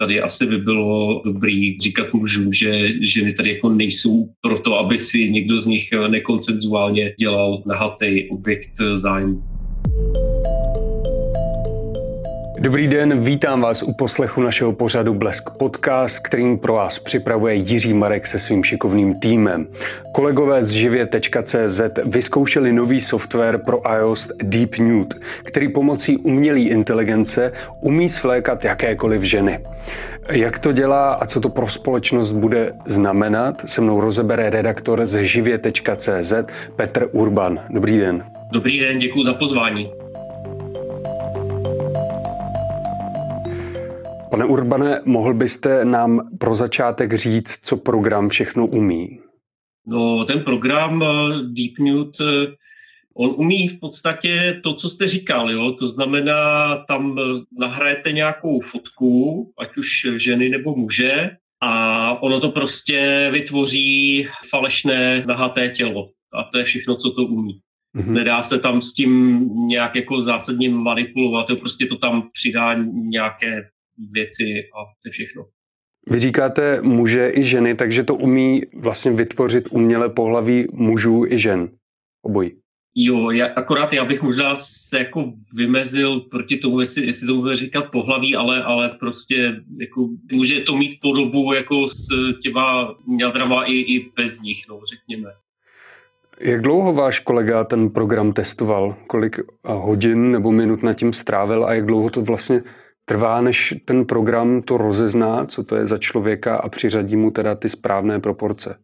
tady asi by bylo dobrý říkat mužům, že ženy tady jako nejsou proto, aby si někdo z nich nekoncenzuálně dělal nahatý objekt zájmu. Dobrý den, vítám vás u poslechu našeho pořadu Blesk Podcast, kterým pro vás připravuje Jiří Marek se svým šikovným týmem. Kolegové z živě.cz vyzkoušeli nový software pro iOS Deep Nude, který pomocí umělé inteligence umí svlékat jakékoliv ženy. Jak to dělá a co to pro společnost bude znamenat, se mnou rozebere redaktor z živě.cz Petr Urban. Dobrý den. Dobrý den, děkuji za pozvání. Pane Urbane, mohl byste nám pro začátek říct, co program všechno umí? No, ten program eh, DeepNude, eh, on umí v podstatě to, co jste říkal, jo? to znamená, tam eh, nahrajete nějakou fotku, ať už ženy nebo muže, a ono to prostě vytvoří falešné nahaté tělo. A to je všechno, co to umí. Mm-hmm. Nedá se tam s tím nějak jako zásadně manipulovat, to prostě to tam přidá nějaké věci a to všechno. Vy říkáte muže i ženy, takže to umí vlastně vytvořit uměle pohlaví mužů i žen. Obojí. Jo, já, akorát já bych možná se jako vymezil proti tomu, jestli, jestli to bude říkat pohlaví, ale, ale prostě jako, může to mít podobu jako s těma jadrama i, i bez nich, no, řekněme. Jak dlouho váš kolega ten program testoval? Kolik hodin nebo minut nad tím strávil a jak dlouho to vlastně trvá, než ten program to rozezná, co to je za člověka a přiřadí mu teda ty správné proporce?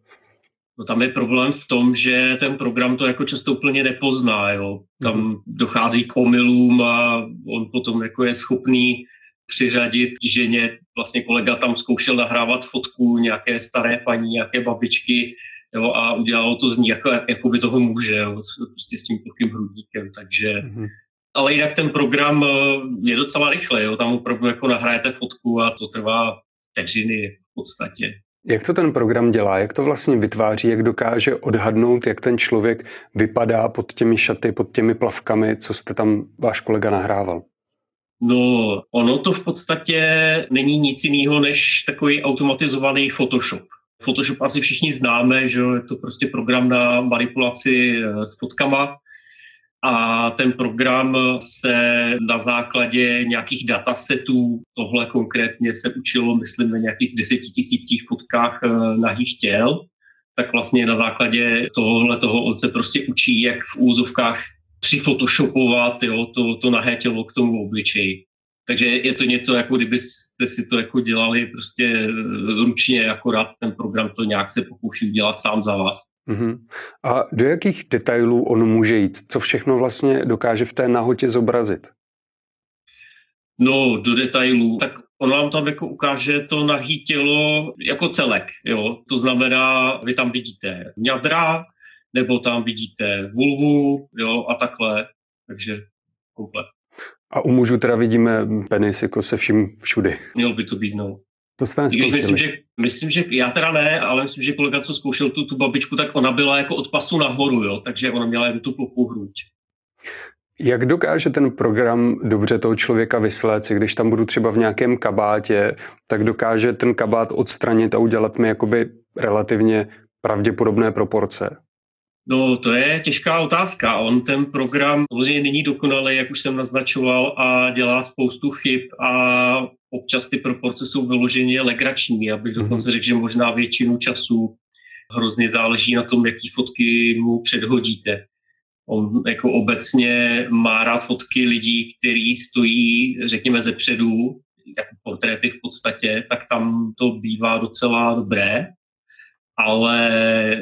No tam je problém v tom, že ten program to jako často úplně nepozná. Jo. Tam mm. dochází k omylům a on potom jako je schopný přiřadit ženě. Vlastně kolega tam zkoušel nahrávat fotku nějaké staré paní, nějaké babičky jo, a udělalo to z ní jako, jako by toho muže, jo, prostě s tím plochým hrudníkem. Takže mm ale jinak ten program eh, je docela rychle, jo? tam opravdu jako nahrajete fotku a to trvá vteřiny v podstatě. Jak to ten program dělá? Jak to vlastně vytváří? Jak dokáže odhadnout, jak ten člověk vypadá pod těmi šaty, pod těmi plavkami, co jste tam váš kolega nahrával? No, ono to v podstatě není nic jiného než takový automatizovaný Photoshop. Photoshop asi všichni známe, že je to prostě program na manipulaci eh, s fotkama a ten program se na základě nějakých datasetů, tohle konkrétně se učilo, myslím, na nějakých deseti tisících fotkách eh, nahých těl, tak vlastně na základě tohohle toho on se prostě učí, jak v úzovkách přifotoshopovat jo, to, to nahé tělo k tomu obličeji. Takže je to něco, jako kdybyste si to jako dělali prostě eh, ručně, akorát ten program to nějak se pokouší dělat sám za vás. Uh-huh. A do jakých detailů on může jít? Co všechno vlastně dokáže v té nahotě zobrazit? No, do detailů. Tak on vám tam jako ukáže to nahý tělo jako celek. Jo? To znamená, vy tam vidíte ňadra, nebo tam vidíte vulvu jo? a takhle. Takže komplet. A u mužů teda vidíme penis jako se vším všudy. Měl by to být, no. To jste myslím, že, myslím, že já teda ne, ale myslím, že kolega, co zkoušel tu, tu babičku, tak ona byla jako od pasu nahoru, jo, takže ona měla jen tu plochou hruď. Jak dokáže ten program dobře toho člověka vysléci, když tam budu třeba v nějakém kabátě, tak dokáže ten kabát odstranit a udělat mi jakoby relativně pravděpodobné proporce? No, to je těžká otázka. On ten program samozřejmě není dokonalý, jak už jsem naznačoval, a dělá spoustu chyb a občas ty proporce jsou vyloženě legrační. Abych mm-hmm. dokonce řekl, že možná většinu času hrozně záleží na tom, jaký fotky mu předhodíte. On jako obecně má rád fotky lidí, kteří stojí, řekněme, ze předu, jako portréty v podstatě, tak tam to bývá docela dobré ale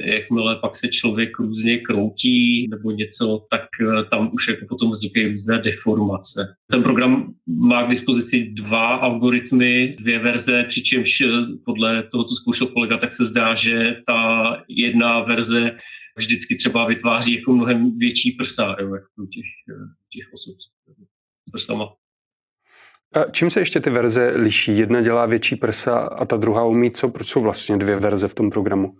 jakmile pak se člověk různě kroutí nebo něco, tak eh, tam už jako potom vznikají různé deformace. Ten program má k dispozici dva algoritmy, dvě verze, přičemž eh, podle toho, co zkoušel kolega, tak se zdá, že ta jedna verze vždycky třeba vytváří jako mnohem větší prsa, jo, jako těch, eh, těch osob s prsama. A čím se ještě ty verze liší? Jedna dělá větší prsa a ta druhá umí co? Proč jsou vlastně dvě verze v tom programu?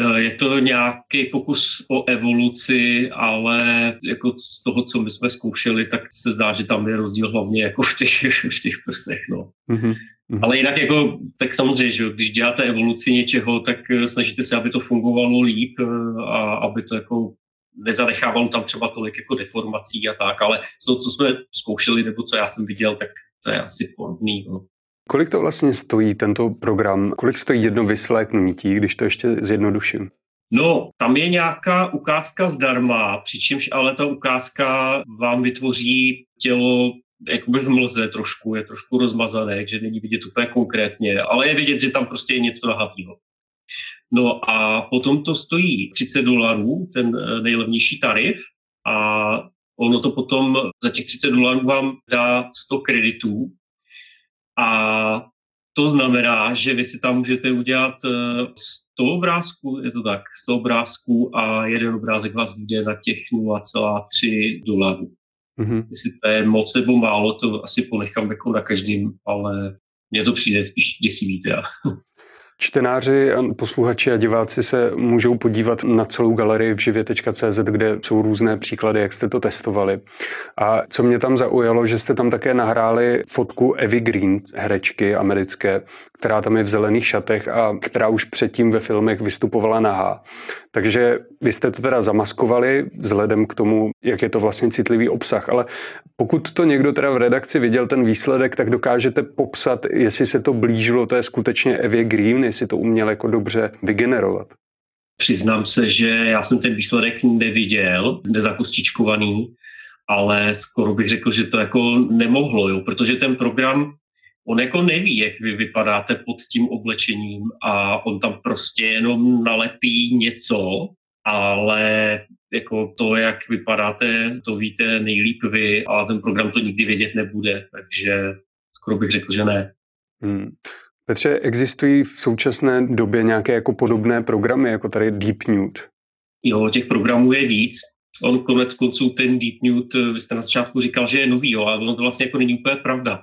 E, je to nějaký pokus o evoluci, ale jako z toho, co my jsme zkoušeli, tak se zdá, že tam je rozdíl hlavně jako v těch, v těch prsech. No. Mm-hmm. Mm. Ale jinak jako, tak samozřejmě, že když děláte evoluci něčeho, tak eh, snažíte se, aby to fungovalo líp eh, a aby to jako nezanechávalo tam třeba tolik jako deformací a tak, ale z toho, co jsme zkoušeli, nebo co já jsem viděl, tak to je asi podobný. No. Kolik to vlastně stojí, tento program? Kolik stojí jedno vysléknutí, když to ještě zjednoduším? No, tam je nějaká ukázka zdarma, přičemž ale ta ukázka vám vytvoří tělo jakoby v mlze trošku, je trošku rozmazané, že není vidět úplně konkrétně, ale je vidět, že tam prostě je něco nahatýho. No a potom to stojí 30 dolarů, ten eh, nejlevnější tarif a ono to potom za těch 30 dolarů vám dá 100 kreditů a to znamená, že vy si tam můžete udělat 100 eh, obrázků, je to tak, 100 obrázků a jeden obrázek vás vyjde na těch 0,3 dolarů. Mm-hmm. Jestli to je moc nebo málo, to asi ponechám jako na každým, ale mně to přijde spíš děsivý teda. Čtenáři, posluchači a diváci se můžou podívat na celou galerii v živě.cz, kde jsou různé příklady, jak jste to testovali. A co mě tam zaujalo, že jste tam také nahráli fotku Evy Green, herečky americké, která tam je v zelených šatech a která už předtím ve filmech vystupovala nahá. Takže vy jste to teda zamaskovali vzhledem k tomu, jak je to vlastně citlivý obsah, ale pokud to někdo teda v redakci viděl ten výsledek, tak dokážete popsat, jestli se to blížilo je skutečně Evě Green, jestli to uměl jako dobře vygenerovat. Přiznám se, že já jsem ten výsledek neviděl, nezakostičkovaný, ale skoro bych řekl, že to jako nemohlo, jo, protože ten program on jako neví, jak vy vypadáte pod tím oblečením a on tam prostě jenom nalepí něco, ale jako to, jak vypadáte, to víte nejlíp vy a ten program to nikdy vědět nebude, takže skoro bych řekl, že ne. Hmm. Petře, existují v současné době nějaké jako podobné programy, jako tady Deep Nude? Jo, těch programů je víc. On konec konců ten Deep Nude, vy jste na začátku říkal, že je nový, jo, ale ono to vlastně jako není úplně pravda.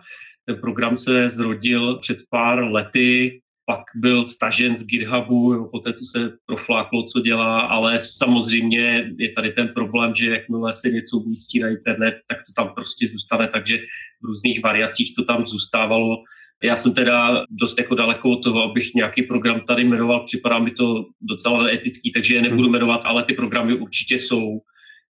Ten program se zrodil před pár lety, pak byl stažen z GitHubu, jo, po té, co se profláklo, co dělá, ale samozřejmě je tady ten problém, že jakmile se něco umístí na internet, tak to tam prostě zůstane, takže v různých variacích to tam zůstávalo. Já jsem teda dost jako daleko od toho, abych nějaký program tady jmenoval, připadá mi to docela neetický, takže je nebudu hmm. jmenovat, ale ty programy určitě jsou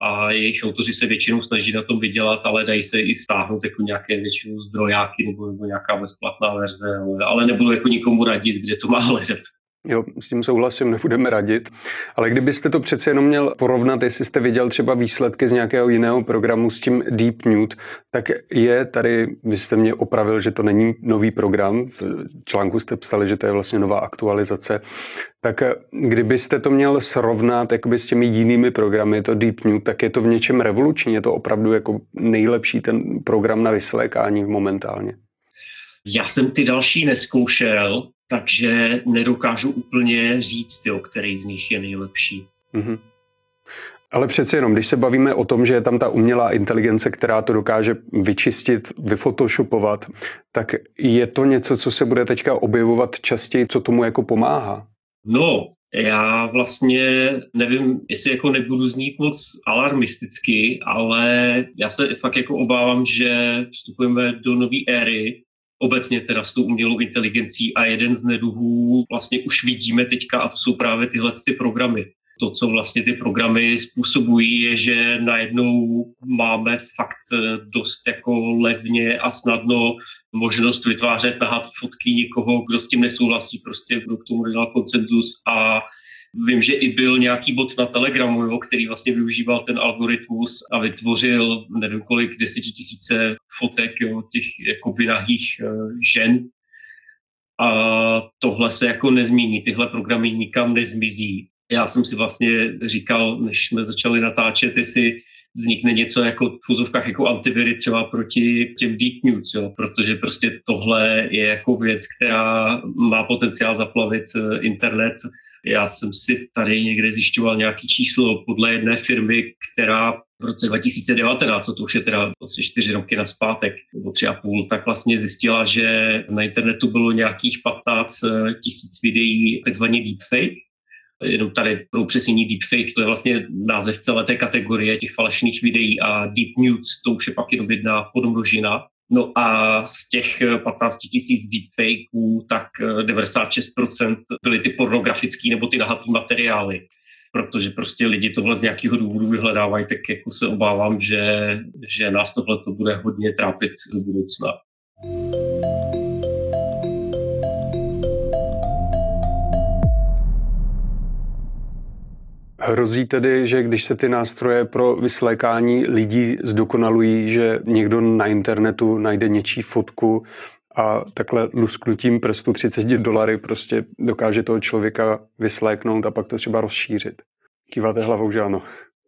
a jejich autoři se většinou snaží na tom vydělat, ale dají se i stáhnout jako nějaké většinou zdrojáky nebo, nebo nějaká bezplatná verze, ale, nebudu jako nikomu radit, kde to má hledat. Jo, s tím souhlasím, nebudeme radit. Ale kdybyste to přece jenom měl porovnat, jestli jste viděl třeba výsledky z nějakého jiného programu s tím Deep Nude, tak je tady, vy jste mě opravil, že to není nový program, v článku jste psali, že to je vlastně nová aktualizace, tak kdybyste to měl srovnat jakoby s těmi jinými programy, to Deep Nude, tak je to v něčem revoluční, je to opravdu jako nejlepší ten program na vyslékání momentálně. Já jsem ty další neskoušel, takže nedokážu úplně říct, jo, který z nich je nejlepší. Mm-hmm. Ale přece jenom, když se bavíme o tom, že je tam ta umělá inteligence, která to dokáže vyčistit, vyfotoshopovat, tak je to něco, co se bude teďka objevovat častěji, co tomu jako pomáhá? No, já vlastně nevím, jestli jako nebudu znít moc alarmisticky, ale já se fakt jako obávám, že vstupujeme do nové éry, obecně teda s tou umělou inteligencí a jeden z neduhů vlastně už vidíme teďka a to jsou právě tyhle ty programy. To, co vlastně ty programy způsobují, je, že najednou máme fakt dost jako levně a snadno možnost vytvářet, nahat fotky někoho, kdo s tím nesouhlasí, prostě kdo k tomu dal koncenzus a Vím, že i byl nějaký bot na Telegramu, jo, který vlastně využíval ten algoritmus a vytvořil nevím kolik desetitisíce fotek jo, těch jakoby nahých uh, žen. A tohle se jako nezmění, tyhle programy nikam nezmizí. Já jsem si vlastně říkal, než jsme začali natáčet, jestli vznikne něco jako v fuzovkách jako antiviry třeba proti těm deep news, jo, protože prostě tohle je jako věc, která má potenciál zaplavit eh, internet já jsem si tady někde zjišťoval nějaký číslo podle jedné firmy, která v roce 2019, co to už je teda vlastně čtyři roky na zpátek, nebo tři a půl, tak vlastně zjistila, že na internetu bylo nějakých 15 tisíc videí takzvaně deepfake, jenom tady pro upřesnění deepfake, to je vlastně název celé té kategorie těch falešných videí a deep news, to už je pak jenom jedna podmnožina. No a z těch 15 tisíc deepfakeů, tak 96% byly ty pornografické nebo ty nahatý materiály protože prostě lidi tohle z nějakého důvodu vyhledávají, tak jako se obávám, že, že nás tohle to bude hodně trápit do budoucna. Hrozí tedy, že když se ty nástroje pro vyslékání lidí zdokonalují, že někdo na internetu najde něčí fotku a takhle lusknutím prstu 30 dolary prostě dokáže toho člověka vysléknout a pak to třeba rozšířit. Kýváte hlavou, že ano.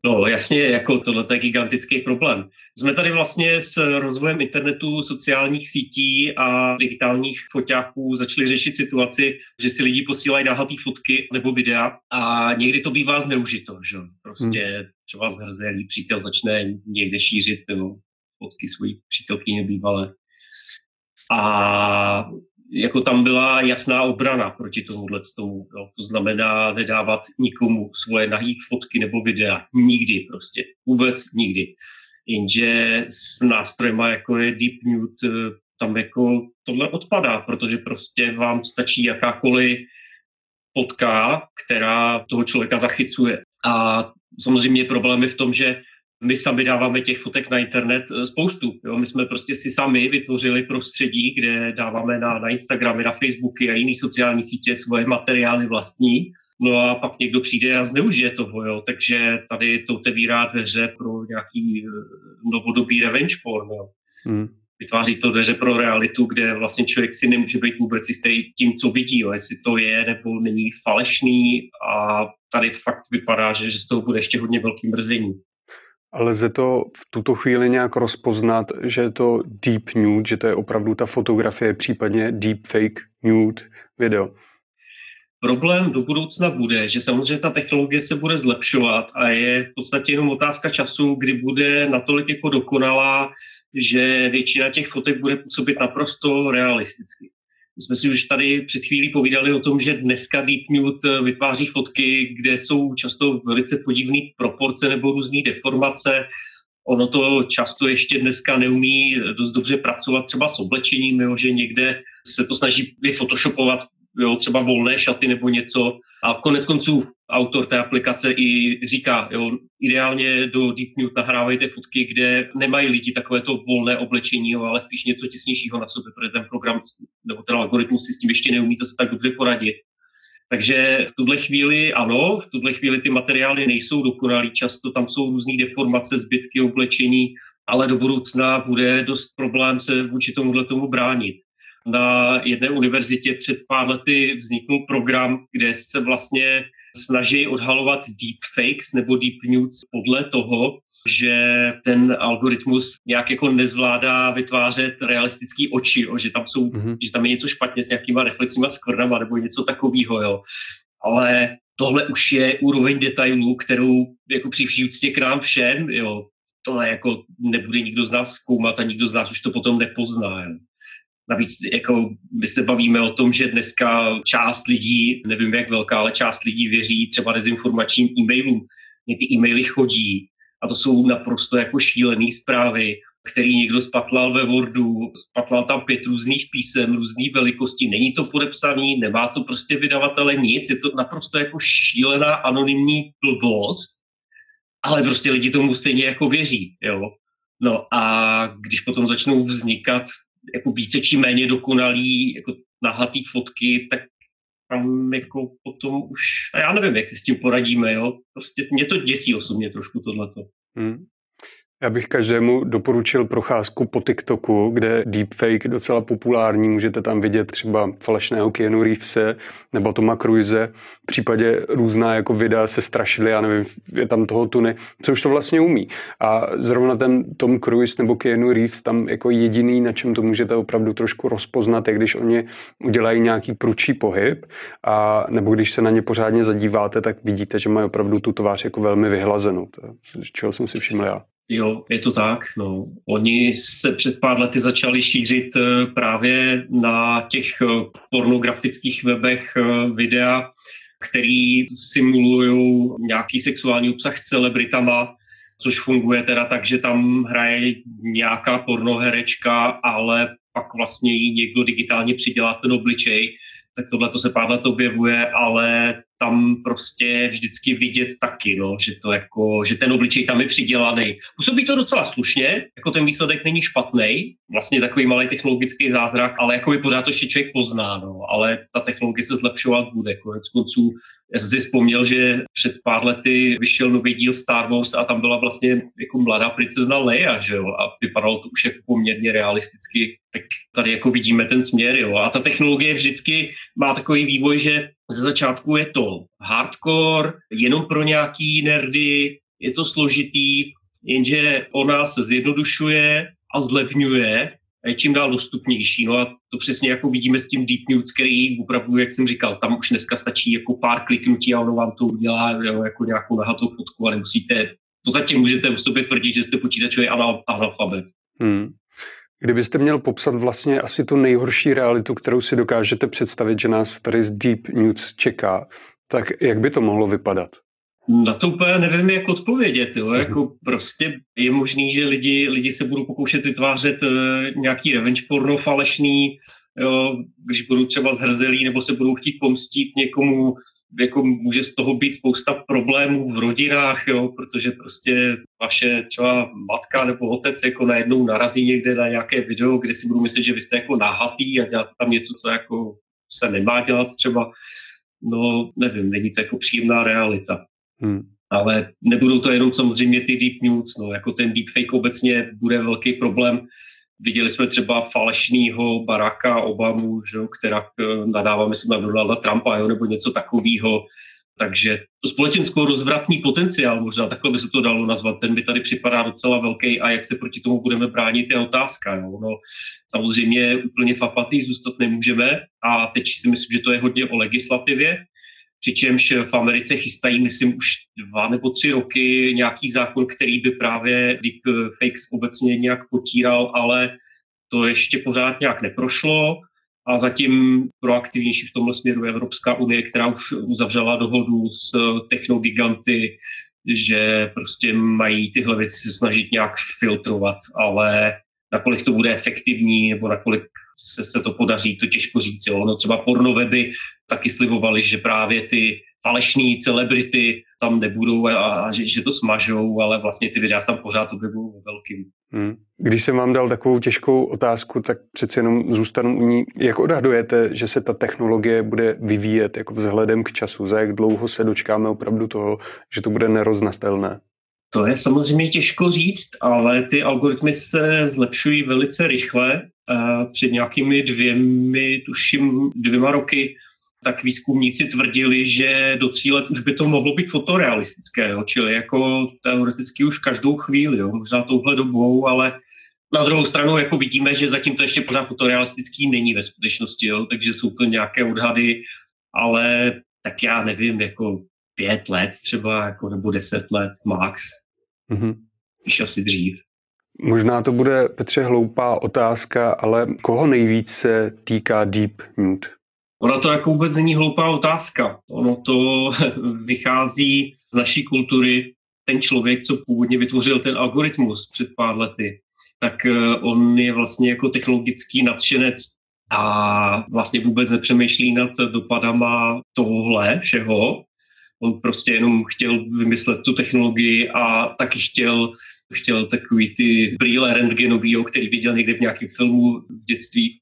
No jasně, jako tohle je gigantický problém. Jsme tady vlastně s rozvojem internetu, sociálních sítí a digitálních foťáků začali řešit situaci, že si lidi posílají náhatý fotky nebo videa a někdy to bývá zneužito, že prostě hmm. třeba zhrzelý přítel začne někde šířit no, fotky svojí přítelkyně bývalé. A jako tam byla jasná obrana proti tomuhle tomu. Jo. To znamená nedávat nikomu svoje nahý fotky nebo videa. Nikdy prostě. Vůbec nikdy. Jenže s nástrojem, jako je Deep Nude, eh, tam jako tohle odpadá, protože prostě vám stačí jakákoliv fotka, která toho člověka zachycuje. A samozřejmě problém je v tom, že my sami dáváme těch fotek na internet eh, spoustu. Jo? My jsme prostě si sami vytvořili prostředí, kde dáváme na, na Instagramy, na Facebooky a jiné sociální sítě svoje materiály vlastní. No a pak někdo přijde a zneužije toho, jo. Takže tady to otevírá dveře pro nějaký eh, novodobý revenge porn, jo. Hmm. Vytváří to dveře pro realitu, kde vlastně člověk si nemůže být vůbec jistý tím, co vidí, jo. jestli to je nebo není falešný a tady fakt vypadá, že, že z toho bude ještě hodně velký mrzení. Lze to v tuto chvíli nějak rozpoznat, že je to deep nude, že to je opravdu ta fotografie, případně deep fake nude video? Problém do budoucna bude, že samozřejmě ta technologie se bude zlepšovat a je v podstatě jenom otázka času, kdy bude natolik jako dokonalá, že většina těch fotek bude působit naprosto realisticky. My jsme si už tady před chvílí povídali o tom, že dneska Deep Nude eh, vytváří fotky, kde jsou často velice podivné proporce nebo různé deformace. Ono to často ještě dneska neumí dost dobře pracovat třeba s oblečením, jo, že někde se to snaží vyfotoshopovat jo, třeba volné šaty nebo něco. A konec konců autor té aplikace i říká, jo, ideálně do Deep Nude nahrávejte fotky, kde nemají lidi takovéto volné oblečení, jo, ale spíš něco těsnějšího na sobě, protože ten program nebo ten algoritmus si s tím ještě neumí zase tak dobře poradit. Takže v tuhle chvíli ano, v tuhle chvíli ty materiály nejsou dokonalý, často tam jsou různé deformace, zbytky oblečení, ale do budoucna bude dost problém se vůči tomuhle tomu bránit na jedné univerzitě před pár lety vzniknul program, kde se vlastně snaží odhalovat deepfakes nebo deep news podle toho, že ten algoritmus nějak jako nezvládá vytvářet realistický oči, jo, že tam jsou, mm-hmm. že tam je něco špatně s nějakýma reflexníma skvrnama nebo něco takového, jo. Ale tohle už je úroveň detailů, kterou jako při vší úctě k nám všem, jo, tohle jako nebude nikdo z nás zkoumat a nikdo z nás už to potom nepozná. Jo. Navíc jako my se bavíme o tom, že dneska část lidí, nevím jak velká, ale část lidí věří třeba dezinformačním e-mailům. Mně ty e-maily chodí a to jsou naprosto jako šílené zprávy, který někdo spatlal ve Wordu, spatlal tam pět různých písem, různé velikosti, není to podepsaný, nemá to prostě vydavatele nic, je to naprosto jako šílená anonymní blbost, ale prostě lidi tomu stejně jako věří, jo. No a když potom začnou vznikat jako více či méně dokonalý, jako nahatý fotky, tak tam jako potom už, a já nevím, jak si s tím poradíme, jo. Prostě mě to děsí osobně trošku tohleto. Hmm. Já bych každému doporučil procházku po TikToku, kde deepfake docela populární. Můžete tam vidět třeba falešného Keanu Reevese nebo Toma Cruise. V případě různá jako videa se strašili, já nevím, je tam toho tuny, co už to vlastně umí. A zrovna ten Tom Cruise nebo Keanu Reeves tam jako jediný, na čem to můžete opravdu trošku rozpoznat, je když oni udělají nějaký pručí pohyb a nebo když se na ně pořádně zadíváte, tak vidíte, že mají opravdu tu tvář jako velmi vyhlazenou. To, čeho jsem si všiml já. Jo, je to tak. No. Oni se před pár lety začali šířit eh, právě na těch eh, pornografických webech eh, videa, který simulují nějaký sexuální obsah s celebritama což funguje teda tak, že tam hraje nějaká pornoherečka, ale pak vlastně jí někdo digitálně přidělá ten obličej, tak tohle to se pár let objevuje, ale tam prostě vždycky vidět taky, no, že, to jako, že ten obličej tam je přidělaný. Působí to docela slušně, jako ten výsledek není špatný, vlastně takový malý technologický zázrak, ale jako by pořád to ještě člověk pozná, no, ale ta technologie se zlepšovat bude. Konec konců já jsem si vzpomněl, že před pár lety vyšel nový díl Star Wars a tam byla vlastně jako mladá princezna Leia, že jo, a vypadalo to už jako poměrně realisticky, tak tady jako vidíme ten směr, jo, a ta technologie vždycky má takový vývoj, že ze začátku je to hardcore, jenom pro nějaký nerdy, je to složitý, jenže ona se zjednodušuje a zlevňuje a je čím dál dostupnější. No a to přesně jako vidíme s tím Deep Nudes, který opravdu, jak jsem říkal, tam už dneska stačí jako pár kliknutí a ono vám to udělá jo, jako nějakou nahatou fotku, ale musíte, to zatím můžete o sobě tvrdit, že jste počítačový analfabet. Hmm. Kdybyste měl popsat vlastně asi tu nejhorší realitu, kterou si dokážete představit, že nás tady z Deep News čeká, tak jak by to mohlo vypadat? Na to úplně nevím, jak odpovědět. Jo. Mhm. Jako prostě je možný, že lidi, lidi se budou pokoušet vytvářet uh, nějaký revenge porno falešný, jo, když budou třeba zhrzelí nebo se budou chtít pomstit někomu, jako může z toho být spousta problémů v rodinách, jo, protože prostě vaše třeba matka nebo otec jako najednou narazí někde na nějaké video, kde si budou myslet, že vy jste jako nahatý a děláte tam něco, co jako se nemá dělat třeba. No, nevím, není to jako příjemná realita. Hmm. Ale nebudou to jenom samozřejmě ty deep news, no, jako ten deepfake obecně bude velký problém. Viděli jsme třeba falešnýho Baracka Obamu, že, která eh, nadává, myslím, na Donalda Trumpa jo, nebo něco takového. Takže to společensko rozvratný potenciál, možná takhle by se to dalo nazvat, ten by tady připadá docela velký a jak se proti tomu budeme bránit, je otázka. Jo. No, samozřejmě úplně v apatii zůstat nemůžeme a teď si myslím, že to je hodně o legislativě, přičemž v Americe chystají, myslím, už dva nebo tři roky nějaký zákon, který by právě deepfakes obecně nějak potíral, ale to ještě pořád nějak neprošlo a zatím proaktivnější v tomhle směru je Evropská unie, která už uzavřela dohodu s technogiganty, že prostě mají tyhle věci se snažit nějak filtrovat, ale nakolik to bude efektivní nebo nakolik se, se to podaří, to těžko říct. Jo. No třeba pornoveby taky slibovali, že právě ty falešní celebrity tam nebudou a, a že, že to smažou, ale vlastně ty videa tam pořád objevují ve velkým. Hmm. Když jsem vám dal takovou těžkou otázku, tak přeci jenom zůstanu u ní. Jak odhadujete, že se ta technologie bude vyvíjet jako vzhledem k času? Za jak dlouho se dočkáme opravdu toho, že to bude neroznastelné? To je samozřejmě těžko říct, ale ty algoritmy se zlepšují velice rychle. Před nějakými dvěmi, tuším dvěma roky, tak výzkumníci tvrdili, že do tří let už by to mohlo být fotorealistické, jo? čili jako teoreticky už každou chvíli, jo? možná touhle dobou, ale na druhou stranu jako vidíme, že zatím to ještě pořád fotorealistický není ve skutečnosti, jo? takže jsou to nějaké odhady, ale tak já nevím, jako pět let třeba, jako, nebo deset let max, mm-hmm. když asi dřív. Možná to bude, Petře, hloupá otázka, ale koho nejvíc se týká Deep Nude? Ona to jako vůbec není hloupá otázka. Ono to vychází z naší kultury. Ten člověk, co původně vytvořil ten algoritmus před pár lety, tak eh, on je vlastně jako technologický nadšenec a vlastně vůbec nepřemýšlí nad dopadama tohle všeho. On prostě jenom chtěl vymyslet tu technologii a taky chtěl, chtěl takový ty brýle rentgenový, který viděl někde v nějakém filmu v dětství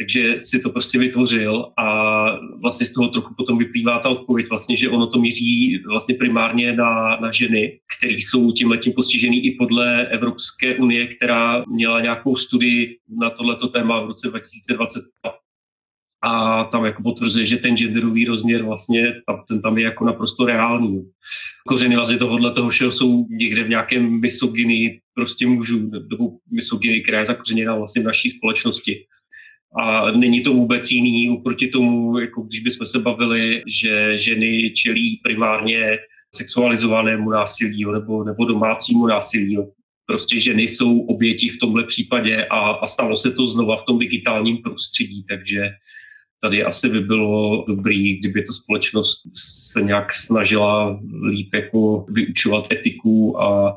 takže si to prostě vytvořil a vlastně z toho trochu potom vyplývá ta odpověď vlastně, že ono to míří vlastně primárně na, na ženy, které jsou tím letím postižený i podle Evropské unie, která měla nějakou studii na tohleto téma v roce 2020 a tam jako potvrzuje, že ten genderový rozměr vlastně tam, ten tam je jako naprosto reálný. Kořeny vlastně tohohle toho všeho jsou někde v nějakém misogyny prostě mužů, nebo misogyny, která je zakořeněná vlastně v naší společnosti. A není to vůbec jiný oproti tomu, jako když bychom se bavili, že ženy čelí primárně sexualizovanému násilí nebo, nebo domácímu násilí. Prostě ženy jsou oběti v tomhle případě a, a stalo se to znova v tom digitálním prostředí, takže tady asi by bylo dobrý, kdyby ta společnost se nějak snažila líp jako vyučovat etiku a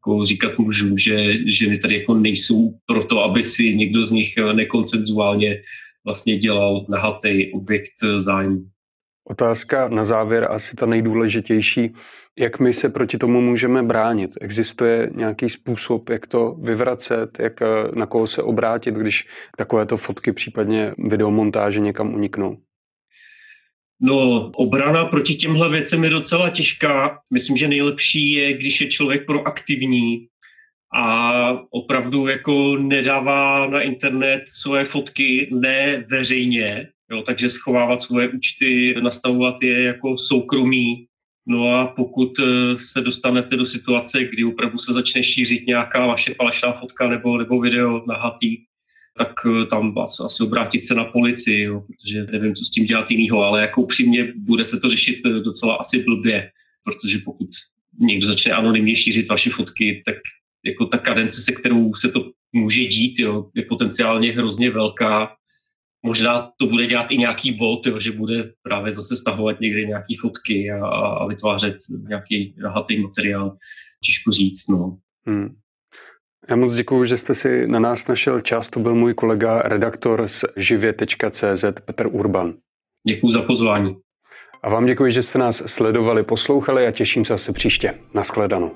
jako říkat můžu, že ženy tady jako nejsou proto, aby si někdo z nich nekoncenzuálně vlastně dělal nahatý objekt zájmu. Otázka na závěr, asi ta nejdůležitější. Jak my se proti tomu můžeme bránit? Existuje nějaký způsob, jak to vyvracet, jak na koho se obrátit, když takovéto fotky, případně videomontáže někam uniknou? No, obrana proti těmhle věcem je docela těžká. Myslím, že nejlepší je, když je člověk proaktivní a opravdu jako nedává na internet svoje fotky ne veřejně, jo, takže schovávat svoje účty, nastavovat je jako soukromí. No a pokud eh, se dostanete do situace, kdy opravdu se začne šířit nějaká vaše falešná fotka nebo, nebo video nahatý, tak eh, tam asi obrátit se na policii, jo, protože nevím, co s tím dělat jinýho, ale jako upřímně bude se to řešit eh, docela asi blbě, protože pokud někdo začne anonymně šířit vaše fotky, tak jako ta kadence, se kterou se to může dít, jo, je potenciálně hrozně velká. Možná to bude dělat i nějaký bot, jo, že bude právě zase stahovat někde nějaké fotky a, a vytvářet nějaký rahatý materiál. Těžko říct, no. Hmm. Já moc děkuji, že jste si na nás našel čas. To byl můj kolega, redaktor z živě.cz Petr Urban. Děkuji za pozvání. A vám děkuji, že jste nás sledovali, poslouchali a těším se asi příště. Naschledanou.